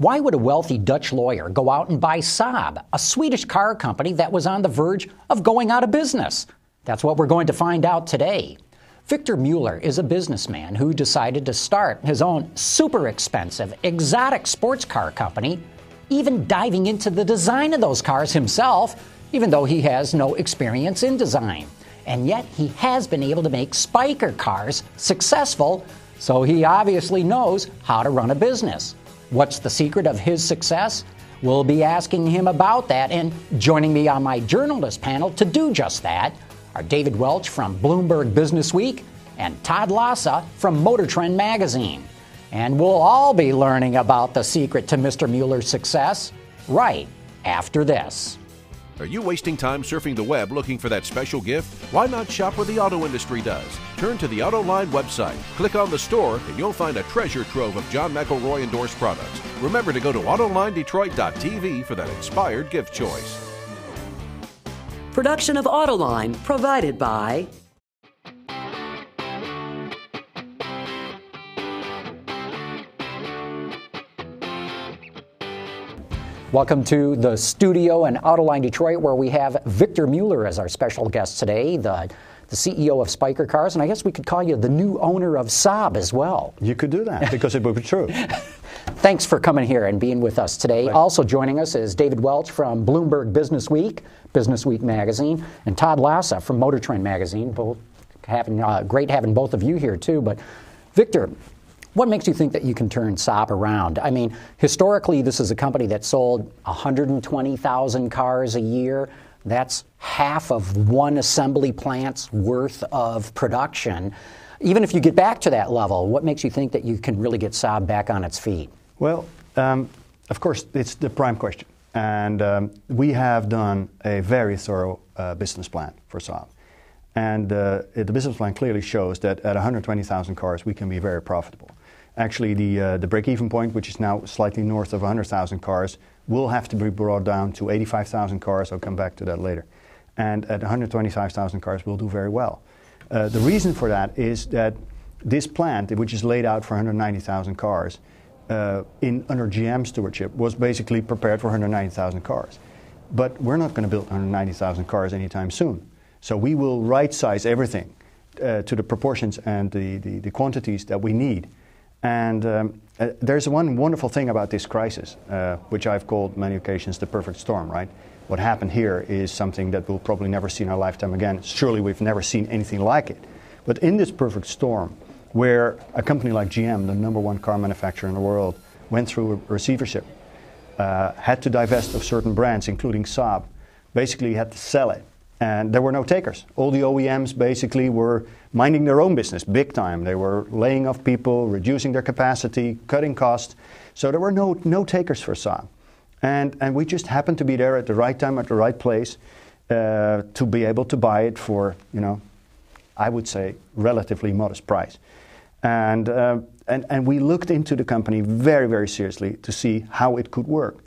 Why would a wealthy Dutch lawyer go out and buy Saab, a Swedish car company that was on the verge of going out of business? That's what we're going to find out today. Victor Mueller is a businessman who decided to start his own super expensive, exotic sports car company, even diving into the design of those cars himself, even though he has no experience in design. And yet he has been able to make Spyker cars successful, so he obviously knows how to run a business. What's the secret of his success? We'll be asking him about that, and joining me on my journalist panel to do just that are David Welch from Bloomberg Business Week and Todd Lassa from Motor Trend Magazine. And we'll all be learning about the secret to Mr. Mueller's success right after this. Are you wasting time surfing the web looking for that special gift? Why not shop where the auto industry does? Turn to the AutoLine website, click on the store, and you'll find a treasure trove of John McElroy endorsed products. Remember to go to AutoLineDetroit.tv for that inspired gift choice. Production of Autoline provided by Welcome to the studio in Autoline Detroit, where we have Victor Mueller as our special guest today, the, the CEO of Spyker Cars, and I guess we could call you the new owner of Saab as well. You could do that because it would be true. Thanks for coming here and being with us today. Also joining us is David Welch from Bloomberg Business Week, Business Week magazine, and Todd Lassa from Motor Trend magazine. Both having uh, great having both of you here too. But Victor, what makes you think that you can turn Saab around? I mean, historically, this is a company that sold 120,000 cars a year. That's half of one assembly plant's worth of production. Even if you get back to that level, what makes you think that you can really get Saab back on its feet? Well, um, of course, it's the prime question. And um, we have done a very thorough uh, business plan for Saab. And uh, the business plan clearly shows that at 120,000 cars, we can be very profitable. Actually, the, uh, the break-even point, which is now slightly north of 100,000 cars, will have to be brought down to 85,000 cars. I'll come back to that later. And at 125,000 cars, we'll do very well. Uh, the reason for that is that this plant, which is laid out for 190,000 cars, in under GM stewardship, was basically prepared for 190,000 cars. But we're not going to build 190,000 cars anytime soon. So we will right size everything uh, to the proportions and the, the, the, quantities that we need. And um, uh, there's one wonderful thing about this crisis, uh, which I've called many occasions the perfect storm, right? What happened here is something that we'll probably never see in our lifetime again. Surely we've never seen anything like it. But in this perfect storm, where a company like GM, the number one car manufacturer in the world, went through a receivership, uh, had to divest of certain brands, including Saab, basically had to sell it. And there were no takers. All the OEMs basically were minding their own business big time. They were laying off people, reducing their capacity, cutting costs. So there were no, no takers for Saab. And, and we just happened to be there at the right time, at the right place, uh, to be able to buy it for, you know, I would say, relatively modest price. And, uh, and, and we looked into the company very, very seriously to see how it could work.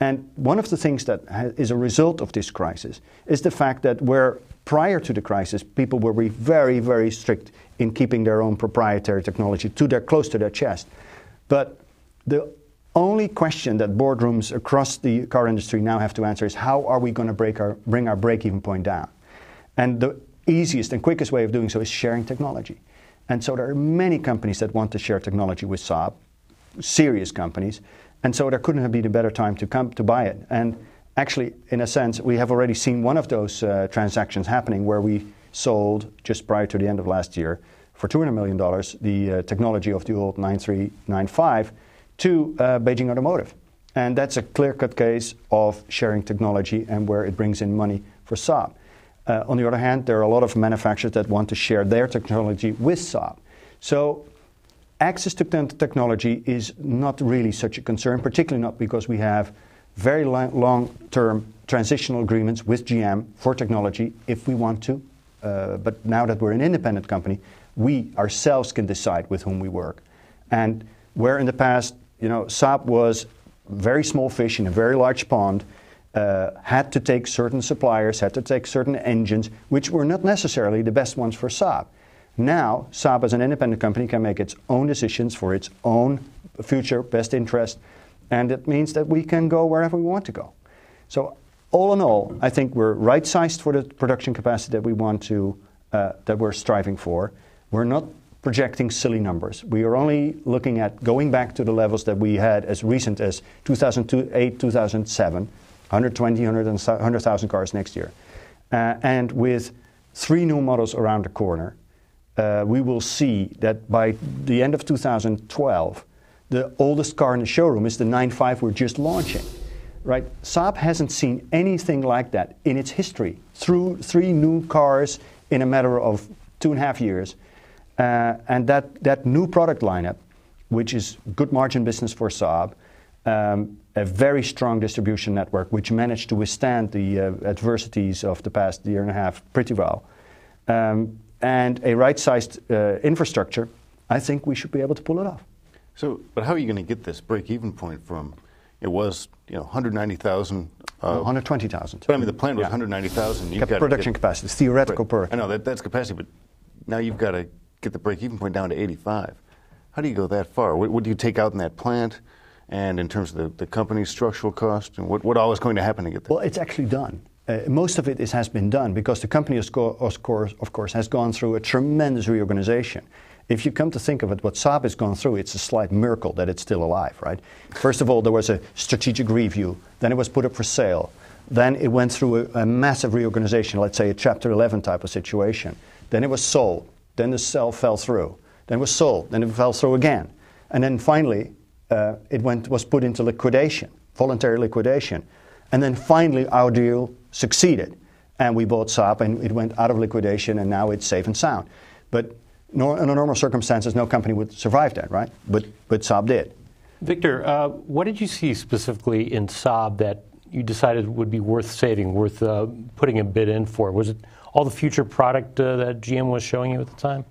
And one of the things that is a result of this crisis is the fact that where prior to the crisis, people were very, very strict in keeping their own proprietary technology to their, close to their chest. But the only question that boardrooms across the car industry now have to answer is how are we going to our, bring our break even point down? And the easiest and quickest way of doing so is sharing technology. And so there are many companies that want to share technology with Saab, serious companies. And so there couldn't have been a better time to come to buy it. And actually, in a sense, we have already seen one of those uh, transactions happening where we sold just prior to the end of last year for $200 million the uh, technology of the old 9395 to uh, Beijing Automotive. And that's a clear cut case of sharing technology and where it brings in money for Saab. Uh, on the other hand, there are a lot of manufacturers that want to share their technology with Saab. So access to technology is not really such a concern, particularly not because we have very long-term transitional agreements with GM for technology if we want to. Uh, but now that we're an independent company, we ourselves can decide with whom we work. And where in the past, you know, Saab was very small fish in a very large pond, uh, had to take certain suppliers, had to take certain engines, which were not necessarily the best ones for Saab. Now, Saab as an independent company can make its own decisions for its own future best interest and it means that we can go wherever we want to go. So, all in all, I think we're right sized for the production capacity that we want to, uh, that we're striving for. We're not projecting silly numbers. We are only looking at going back to the levels that we had as recent as 2008, 2007, 120, 100,000 cars next year. Uh, and with three new models around the corner, uh, we will see that by the end of 2012, the oldest car in the showroom is the 9.5 we're just launching. Right? Saab hasn't seen anything like that in its history. Through three new cars in a matter of two and a half years, uh, and that, that new product lineup, which is good margin business for Saab, um, a very strong distribution network, which managed to withstand the uh, adversities of the past year and a half pretty well, um, and a right-sized uh, infrastructure, I think we should be able to pull it off. So, but how are you going to get this break-even point from? It was, you know, 190,000. Uh, 120,000. But I mean, the plan was yeah. 190,000. You've got production get, capacity, theoretical per. I know that, that's capacity, but now you've got to get the break-even point down to 85. How do you go that far? What, what do you take out in that plant? And in terms of the, the company's structural cost, and what, what all is going to happen to get there? Well, it's actually done. Uh, most of it is, has been done because the company, of course, of course, has gone through a tremendous reorganization. If you come to think of it, what Saab has gone through, it's a slight miracle that it's still alive, right? First of all, there was a strategic review, then it was put up for sale, then it went through a, a massive reorganization, let's say a Chapter 11 type of situation. Then it was sold, then the sale fell through, then it was sold, then it fell through again. And then finally, uh, it went, was put into liquidation, voluntary liquidation. And then finally, our deal succeeded. And we bought Saab, and it went out of liquidation, and now it's safe and sound. But nor, under normal circumstances, no company would survive that, right? But, but Saab did. Victor, uh, what did you see specifically in Saab that you decided would be worth saving, worth uh, putting a bid in for? Was it all the future product uh, that GM was showing you at the time?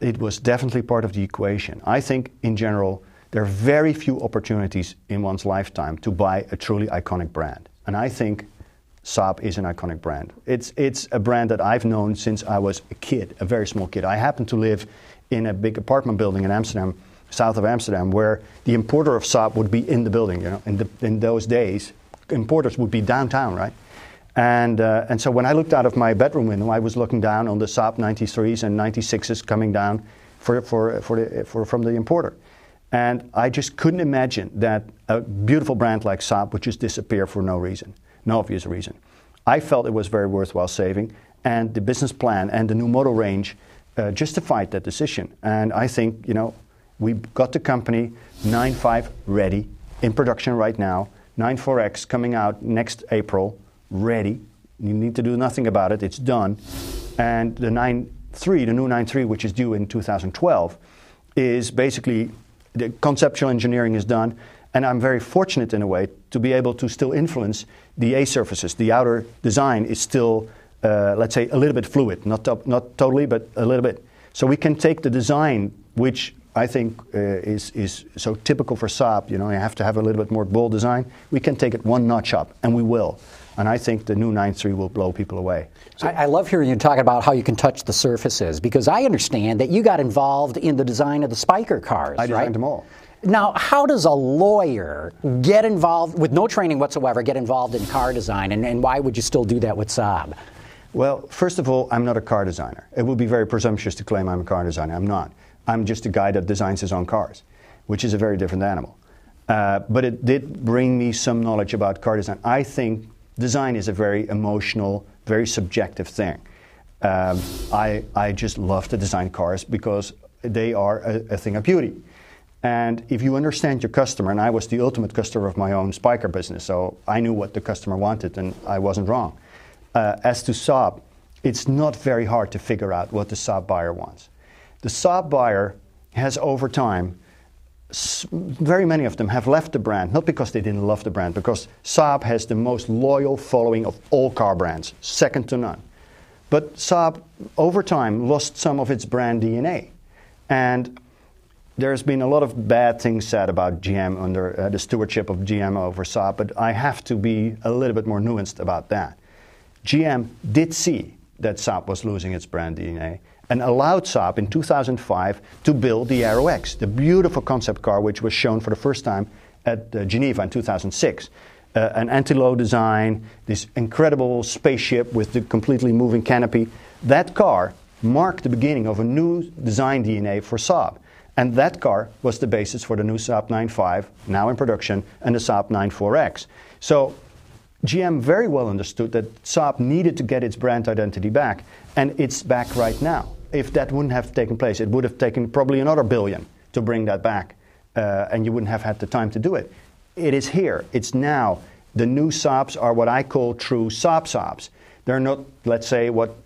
It was definitely part of the equation. I think, in general, there are very few opportunities in one's lifetime to buy a truly iconic brand. And I think Saab is an iconic brand. It's, it's a brand that I've known since I was a kid, a very small kid. I happen to live in a big apartment building in Amsterdam, south of Amsterdam, where the importer of Saab would be in the building. You know, in, the, in those days, importers would be downtown, right? And, uh, and so when I looked out of my bedroom window, I was looking down on the Saab 93s and 96s coming down for, for, for the, for, from the importer. And I just couldn't imagine that a beautiful brand like Saab would just disappear for no reason no obvious reason. I felt it was very worthwhile saving, and the business plan and the new model range uh, justified that decision. And I think, you know, we got the company 9.5 ready in production right now, 9.4X coming out next April, ready. You need to do nothing about it, it's done. And the 9.3, the new 9.3, which is due in 2012, is basically the conceptual engineering is done and I'm very fortunate in a way to be able to still influence the A surfaces. The outer design is still, uh, let's say, a little bit fluid, not, to- not totally, but a little bit. So we can take the design, which I think uh, is, is so typical for Saab, you know, you have to have a little bit more bold design. We can take it one notch up, and we will. And I think the new 9.3 will blow people away. So I, I, love hearing you talk about how you can touch the surfaces because I understand that you got involved in the design of the Spyker cars. I designed right? them all. Now, how does a lawyer get involved, with no training whatsoever, get involved in car design, and, and why would you still do that with Saab? Well, first of all, I'm not a car designer. It would be very presumptuous to claim I'm a car designer. I'm not. I'm just a guy that designs his own cars, which is a very different animal. Uh, but it did bring me some knowledge about car design. I think design is a very emotional, very subjective thing. Um, I, I just love to design cars because they are a, a thing of beauty. And if you understand your customer, and I was the ultimate customer of my own Spyker business, so I knew what the customer wanted and I wasn't wrong. Uh, as to Saab, it's not very hard to figure out what the Saab buyer wants. The Saab buyer has over time, very many of them have left the brand, not because they didn't love the brand, because Saab has the most loyal following of all car brands, second to none. But Saab, over time, lost some of its brand DNA. And there's been a lot of bad things said about GM under uh, the stewardship of GM over Saab, but I have to be a little bit more nuanced about that. GM did see that Saab was losing its brand DNA and allowed Saab in 2005 to build the Aero X, the beautiful concept car which was shown for the first time at uh, Geneva in 2006. Uh, an Anthony Lo design, this incredible spaceship with the completely moving canopy. That car marked the beginning of a new design DNA for Saab. And that car was the basis for the new Saab 9.5, now in production, and the Saab 9.4X. So GM very well understood that Saab needed to get its brand identity back, and it's back right now. If that wouldn't have taken place, it would have taken probably another billion to bring that back, uh, and you wouldn't have had the time to do it. It is here. It's now. The new Saabs are what I call true Saab Saabs. They're not, let's say, what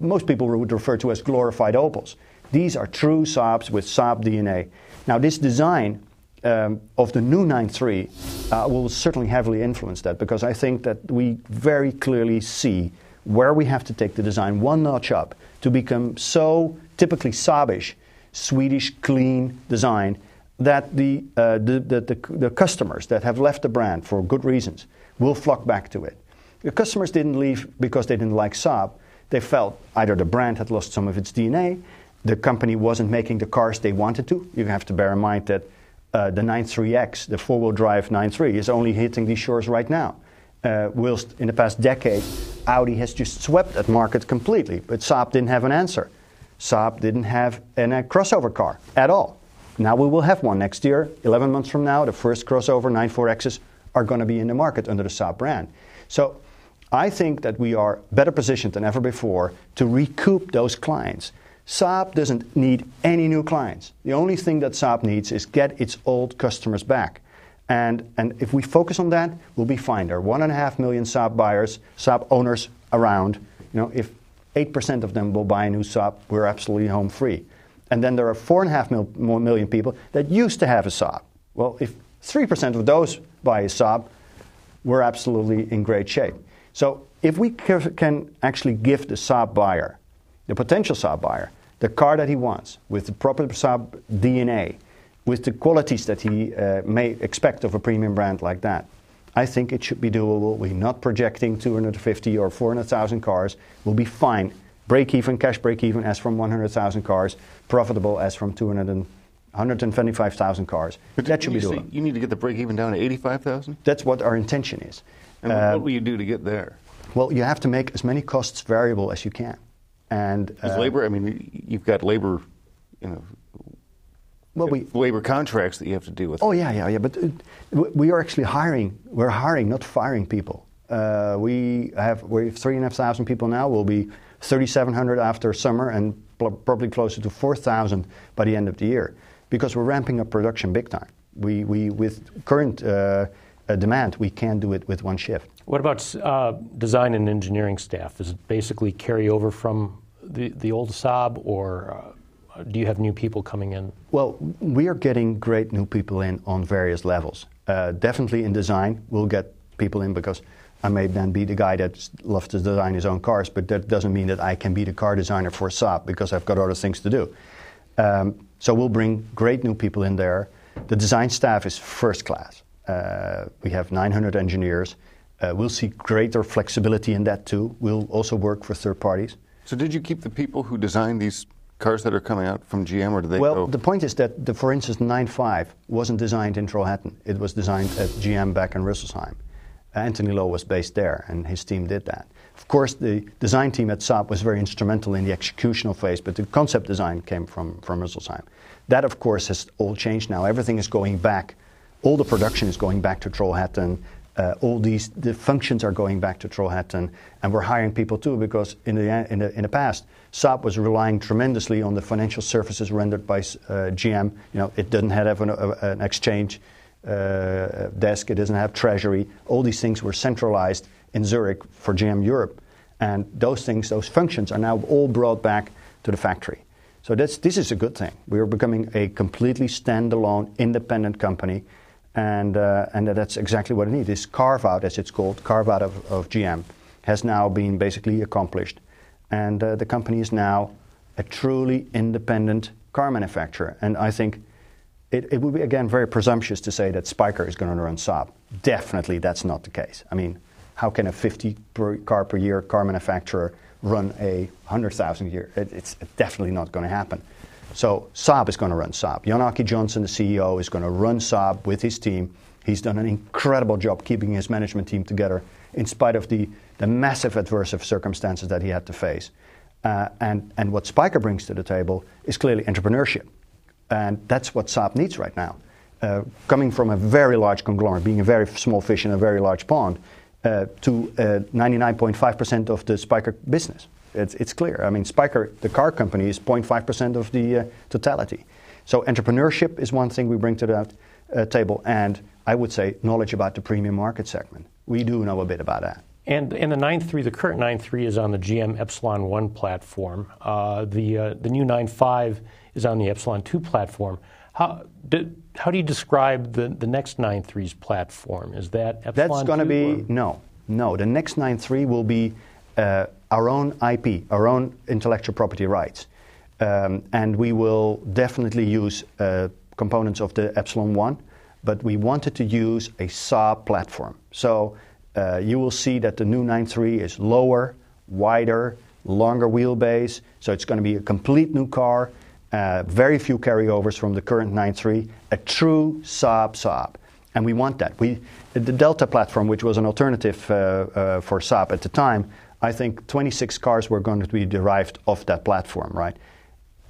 most people would refer to as glorified Opels. These are true Saabs with Saab DNA. Now, this design um, of the new 9.3 uh, will certainly heavily influence that because I think that we very clearly see where we have to take the design one notch up to become so typically Saabish, Swedish, clean design that the, uh, the, the, the, the customers that have left the brand for good reasons will flock back to it. The customers didn't leave because they didn't like Saab. They felt either the brand had lost some of its DNA, the company wasn't making the cars they wanted to. You have to bear in mind that uh, the 93X, the four wheel drive 93, is only hitting these shores right now. Uh, whilst in the past decade, Audi has just swept that market completely. But Saab didn't have an answer. Saab didn't have an, a crossover car at all. Now we will have one next year. 11 months from now, the first crossover 94Xs are going to be in the market under the Saab brand. So I think that we are better positioned than ever before to recoup those clients. Saab doesn't need any new clients. The only thing that Saab needs is get its old customers back. And, and if we focus on that, we'll be fine. There are one and a half million Saab buyers, Saab owners around. You know, if 8% of them will buy a new Saab, we're absolutely home free. And then there are four and a half mil, million people that used to have a Saab. Well, if 3% of those buy a Saab, we're absolutely in great shape. So if we can actually give the Saab buyer the potential Saab buyer, the car that he wants, with the proper Saab DNA, with the qualities that he uh, may expect of a premium brand like that, I think it should be doable. We're not projecting 250 or 400,000 cars. We'll be fine. Break even, cash break even as from 100,000 cars, profitable as from 200 and 125,000 cars. But that should be doable. You need to get the break even down to 85,000? That's what our intention is. And uh, what will you do to get there? Well, you have to make as many costs variable as you can. And uh, labor, I mean, you've got labor, you know, well, we, labor contracts that you have to deal with. Oh yeah, yeah, yeah. But uh, we are actually hiring. We're hiring, not firing people. Uh, we have we have three and a half thousand people now. We'll be 3,700 after summer, and pl- probably closer to 4,000 by the end of the year, because we're ramping up production big time. We we with current uh, uh demand, we can't do it with one shift. What about uh, design and engineering staff? Is it basically carry over from the, the old Saab, or uh, do you have new people coming in? Well, we are getting great new people in on various levels. Uh, definitely in design, we'll get people in because I may then be the guy that loves to design his own cars, but that doesn't mean that I can be the car designer for Saab because I've got other things to do. Um, so we'll bring great new people in there. The design staff is first class. Uh, we have 900 engineers. Uh, we'll see greater flexibility in that too. We'll also work for third parties. So, did you keep the people who designed these cars that are coming out from GM, or did they? Well, go? the point is that, the, for instance, 9.5 wasn't designed in Trollhättan. It was designed at GM back in Rüsselsheim. Anthony Lo was based there, and his team did that. Of course, the design team at Saab was very instrumental in the executional phase, but the concept design came from, from Rüsselsheim. That, of course, has all changed now. Everything is going back. All the production is going back to Trollhättan uh, all these the functions are going back to Trollhättan, and we're hiring people too because in the in the, in the past, Saab was relying tremendously on the financial services rendered by uh, GM. You know, it didn't have an, a, an exchange uh, desk, it doesn't have treasury. All these things were centralized in Zurich for GM Europe, and those things, those functions, are now all brought back to the factory. So that's, this is a good thing. We are becoming a completely standalone, independent company and, uh, and that's exactly what it needs. This carve out, as it's called, carve out of, of GM, has now been basically accomplished. And uh, the company is now a truly independent car manufacturer. And I think it, it would be, again, very presumptuous to say that Spyker is going to run Saab. Definitely that's not the case. I mean, how can a 50 per car per year car manufacturer run a 100,000 year? It, it's definitely not going to happen. So Saab is going to run Saab. Jan-Åke the CEO, is going to run Saab with his team. He's done an incredible job keeping his management team together in spite of the, the massive adverse circumstances that he had to face. Uh, and, and what Spyker brings to the table is clearly entrepreneurship. And that's what Saab needs right now. Uh, coming from a very large conglomerate, being a very small fish in a very large pond, uh, to 99.5% of the Spyker business. It's, it's, clear. I mean, Spyker, the car company, is 0.5% of the uh, totality. So entrepreneurship is one thing we bring to that uh, table, and I would say knowledge about the premium market segment. We do know a bit about that. And, and the 9.3, the current 9.3 is on the GM Epsilon 1 platform. Uh, the, uh, the new 9.5 is on the Epsilon 2 platform. How, do, how do you describe the, the next 9.3's platform? Is that Epsilon That's going to be, or? no, no. The next 9.3 will be uh, our own IP, our own intellectual property rights. Um, and we will definitely use uh, components of the Epsilon 1, but we wanted to use a Saab platform. So uh, you will see that the new 9.3 is lower, wider, longer wheelbase. So it's going to be a complete new car, uh, very few carryovers from the current 9.3, a true Saab Saab. And we want that. We, the Delta platform, which was an alternative uh, uh, for Saab at the time, I think 26 cars were going to be derived off that platform, right?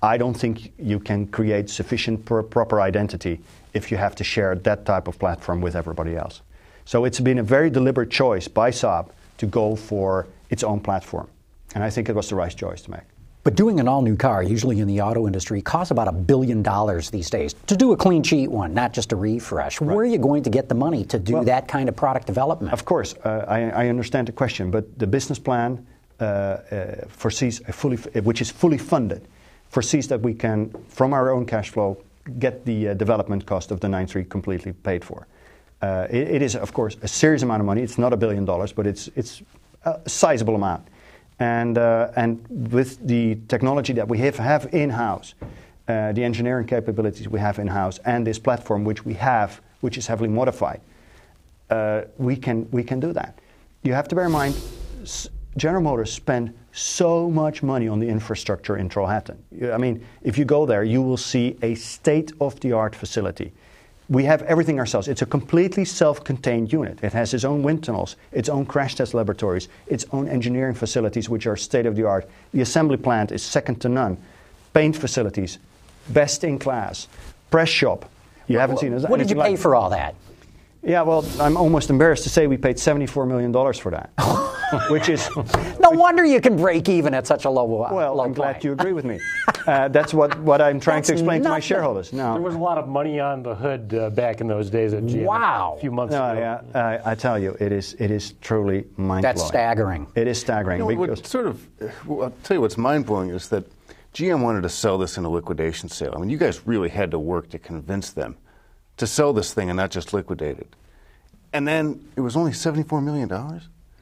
I don't think you can create sufficient pro- proper identity if you have to share that type of platform with everybody else. So it's been a very deliberate choice by Saab to go for its own platform. And I think it was the right choice to make. But doing an all new car, usually in the auto industry, costs about a billion dollars these days to do a clean sheet one, not just a refresh. Right. Where are you going to get the money to do well, that kind of product development? Of course, uh, I, I, understand the question, but the business plan uh, uh, foresees, fully, which is fully funded, foresees that we can, from our own cash flow, get the uh, development cost of the 9.3 completely paid for. Uh, it, it is, of course, a serious amount of money. It's not a billion dollars, but it's, it's a sizable amount. And, uh, and with the technology that we have, have in house, uh, the engineering capabilities we have in house, and this platform which we have, which is heavily modified, uh, we, can, we can do that. You have to bear in mind, General Motors spend so much money on the infrastructure in Trollhättan. I mean, if you go there, you will see a state of the art facility we have everything ourselves. It's a completely self contained unit. It has its own wind tunnels, its own crash test laboratories, its own engineering facilities, which are state of the art. The assembly plant is second to none. Paint facilities, best in class. Press shop. You haven't seen us. What did you pay like for all that? Yeah, well, I'm almost embarrassed to say we paid $74 million for that. which is. no wonder you can break even at such a low level. Well, low I'm point. glad you agree with me. Uh, that's what, what I'm trying that's to explain to my shareholders. No. There was a lot of money on the hood uh, back in those days at GM. Wow. A few months no, ago. Yeah, I tell you, it is, it is truly mind blowing. That's staggering. It is staggering. You know, what sort of, well, I'll tell you what's mind blowing is that GM wanted to sell this in a liquidation sale. I mean, you guys really had to work to convince them to sell this thing and not just liquidate it. And then it was only $74 million?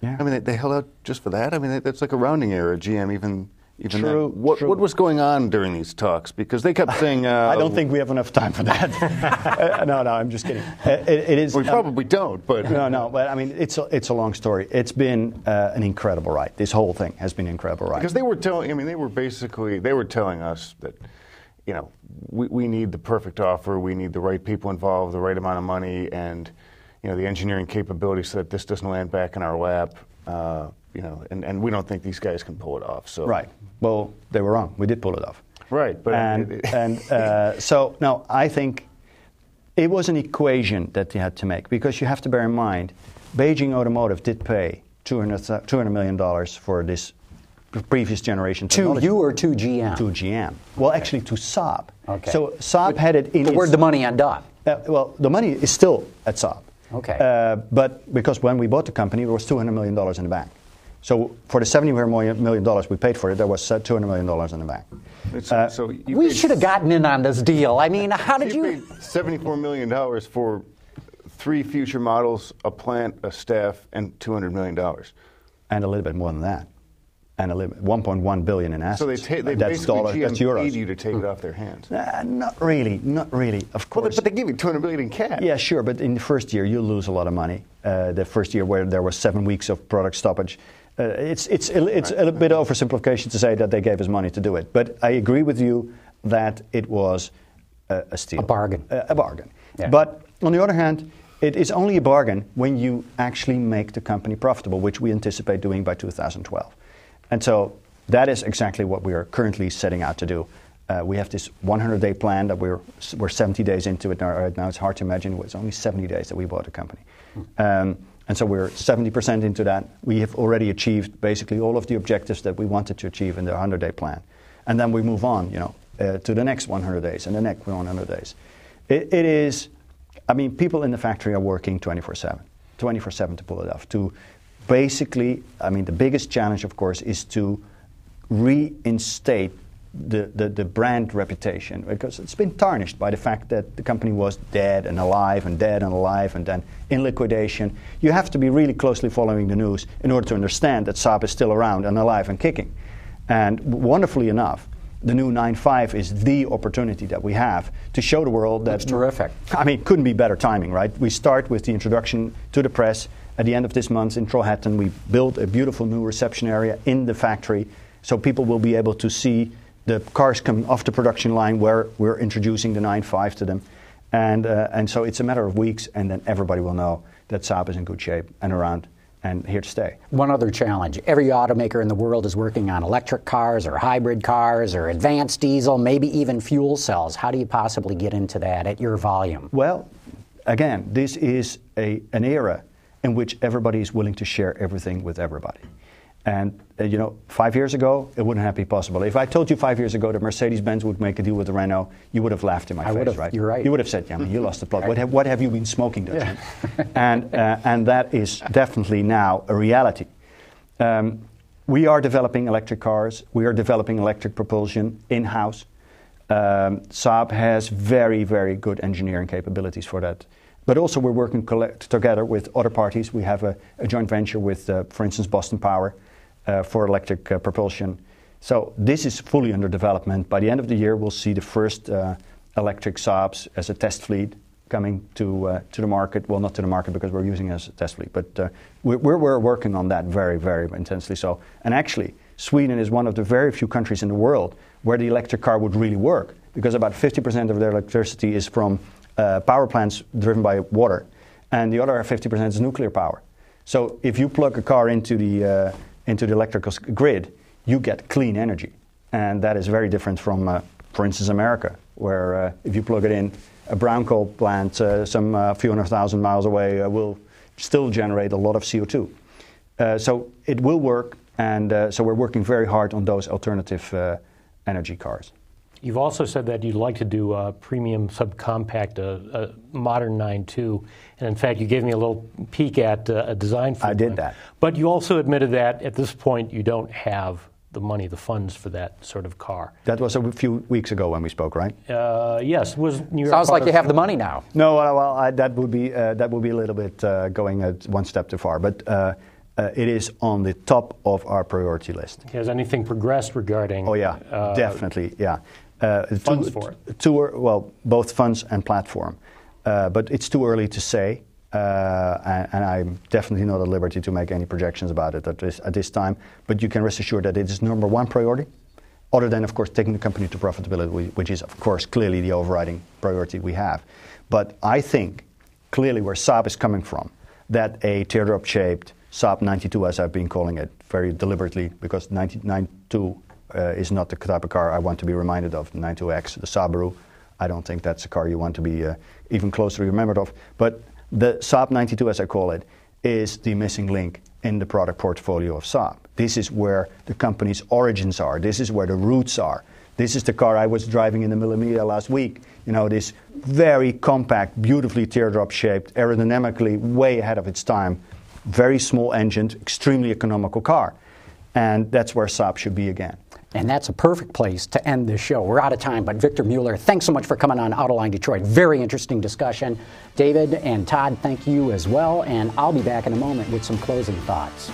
Yeah. I mean, they, they, held out just for that. I mean, that's like a rounding error. GM even. Even true, then. What, true. what was going on during these talks? Because they kept saying. Uh, I don't think we have enough time for that. uh, no, no, I'm just kidding. Uh, it, it is. We um, probably don't, but no, no. But I mean, it's a, it's a long story. It's been uh, an incredible ride. This whole thing has been incredible ride. Because they were telling. I mean, they were basically they were telling us that, you know, we, we need the perfect offer. We need the right people involved, the right amount of money, and you know the engineering capability so that this doesn't land back in our lap. Uh, you know, and, and we don't think these guys can pull it off. So right. Well, they were wrong. We did pull it off. Right. But and and uh, so now I think it was an equation that they had to make because you have to bear in mind, Beijing Automotive did pay 200, $200 million for this previous generation To you or to GM? To GM. Well, actually to Saab. Okay. So Saab had it in. But where'd the money end up? Uh, well, the money is still at Saab. Okay. Uh, but because when we bought the company, there was $200 million in the bank. So for the $70 million we paid for it, there was $200 million in the bank. Uh, so we should have gotten in on this deal. I mean, how did you? you $74 million for three future models, a plant, a staff, and $200 million. And a little bit more than that and a little 1.1 billion in assets. So they, ta- they that's basically dollars, GM that's euros. paid you to take it off their hands. Uh, not really, not really. Of course, well, but they give you 200 million in cash. Yeah, sure, but in the first year you lose a lot of money. Uh, the first year where there was seven weeks of product stoppage. Uh, it's it's it's right. a bit oversimplification to say that they gave us money to do it. But I agree with you. that it was a, a steal. A bargain. A, a bargain. Yeah. But on the other hand, it is only a bargain when you actually make the company profitable, which we anticipate doing by 2012. And so that is exactly what we are currently setting out to do. Uh, we have this 100 day plan that we're, we're 70 days into it now, right now. It's hard to imagine it was only 70 days that we bought the company. Um, and so we're 70% into that. We have already achieved basically all of the objectives that we wanted to achieve in the 100 day plan. And then we move on, you know, uh, to the next 100 days and the next 100 days. It, it is, I mean, people in the factory are working 24 7, 24 7 to pull it off. To basically, I mean, the biggest challenge, of course, is to reinstate the, the, the, brand reputation because it's been tarnished by the fact that the company was dead and alive and dead and alive and then in liquidation. You have to be really closely following the news in order to understand that Saab is still around and alive and kicking. And wonderfully enough, the new 9.5 is the opportunity that we have to show the world that. That's terrific. I mean, couldn't be better timing, right? We start with the introduction to the press. At the end of this month in Trollhättan, we built a beautiful new reception area in the factory so people will be able to see the cars come off the production line where we're introducing the 9.5 to them. And, uh, and so it's a matter of weeks, and then everybody will know that Saab is in good shape and around and here to stay. One other challenge every automaker in the world is working on electric cars or hybrid cars or advanced diesel, maybe even fuel cells. How do you possibly get into that at your volume? Well, again, this is a, an era in which everybody is willing to share everything with everybody. And uh, you know, five years ago, it wouldn't have been possible. If I told you five years ago that Mercedes-Benz would make a deal with the Renault, you would have laughed in my I face, right? You're right. You would have said, "Yeah, I mean, you lost the plot. What have, what have you been smoking, Dutchman?" Yeah. and uh, and that is definitely now a reality. Um, we are developing electric cars. We are developing electric propulsion in-house. Um, Saab has very, very good engineering capabilities for that. But also, we're working together with other parties. We have a, a joint venture with, uh, for instance, Boston Power uh, for electric uh, propulsion. So this is fully under development. By the end of the year, we'll see the first uh, electric Saabs as a test fleet coming to uh, to the market. Well, not to the market because we're using it as a test fleet, but uh, we're, we're working on that very, very intensely. So, and actually, Sweden is one of the very few countries in the world where the electric car would really work because about 50% of their electricity is from uh, power plants driven by water, and the other 50% is nuclear power. So, if you plug a car into the into the electrical grid, you get clean energy. And that is very different from, uh, for instance, America, where uh, if you plug it in, a brown coal plant uh, some uh, few hundred thousand miles away uh, will still generate a lot of CO2. Uh, so it will work, and so we're working very hard on those alternative energy cars. You've also said that you'd like to do a premium subcompact, a, a modern 9.2, and in fact, you gave me a little peek at uh, a design for I did that. But you also admitted that at this point you don't have the money, the funds for that sort of car. That was a few weeks ago when we spoke, right? Uh, yes, was New York. Sounds like you have the money now. No, well, I, that would be uh, that would be a little bit uh, going one step too far, but. Uh, uh, it is on the top of our priority list. Has anything progressed regarding? Oh yeah, uh, definitely, yeah. Uh, funds too, for it? Too, well, both funds and platform. Uh, but it's too early to say. Uh, and, and, I'm definitely not at liberty to make any projections about it at this, at this time. But you can rest assured that it is number one priority, other than, of course, taking the company to profitability, which is, of course, clearly the overriding priority we have. But I think clearly where Saab is coming from, that a teardrop shaped Saab 92, as I've been calling it very deliberately, because 92 uh, is not the type of car I want to be reminded of. The 92X, the Subaru, I don't think that's a car you want to be uh, even closely remembered of. But the Saab 92, as I call it, is the missing link in the product portfolio of Saab. This is where the company's origins are. This is where the roots are. This is the car I was driving in the Miglia last week. You know, this very compact, beautifully teardrop shaped, aerodynamically way ahead of its time, very small engined, extremely economical car. And that's where Saab should be again. And that's a perfect place to end this show. We're out of time, but Victor Mueller, thanks so much for coming on Autoline Detroit. Very interesting discussion. David and Todd, thank you as well. And I'll be back in a moment with some closing thoughts.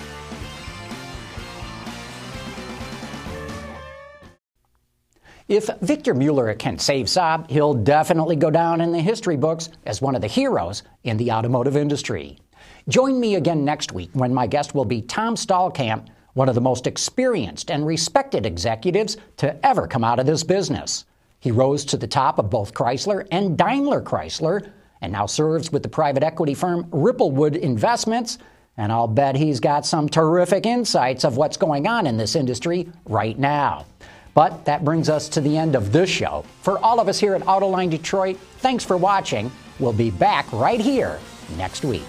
If Victor Mueller can save Saab, he'll definitely go down in the history books as one of the heroes in the automotive industry. Join me again next week when my guest will be Tom Stallkamp one of the most experienced and respected executives to ever come out of this business. He rose to the top of both Chrysler and Daimler Chrysler and now serves with the private equity firm Ripplewood Investments. And I'll bet he's got some terrific insights of what's going on in this industry right now. But that brings us to the end of this show. For all of us here at Autoline Detroit, thanks for watching. We'll be back right here next week.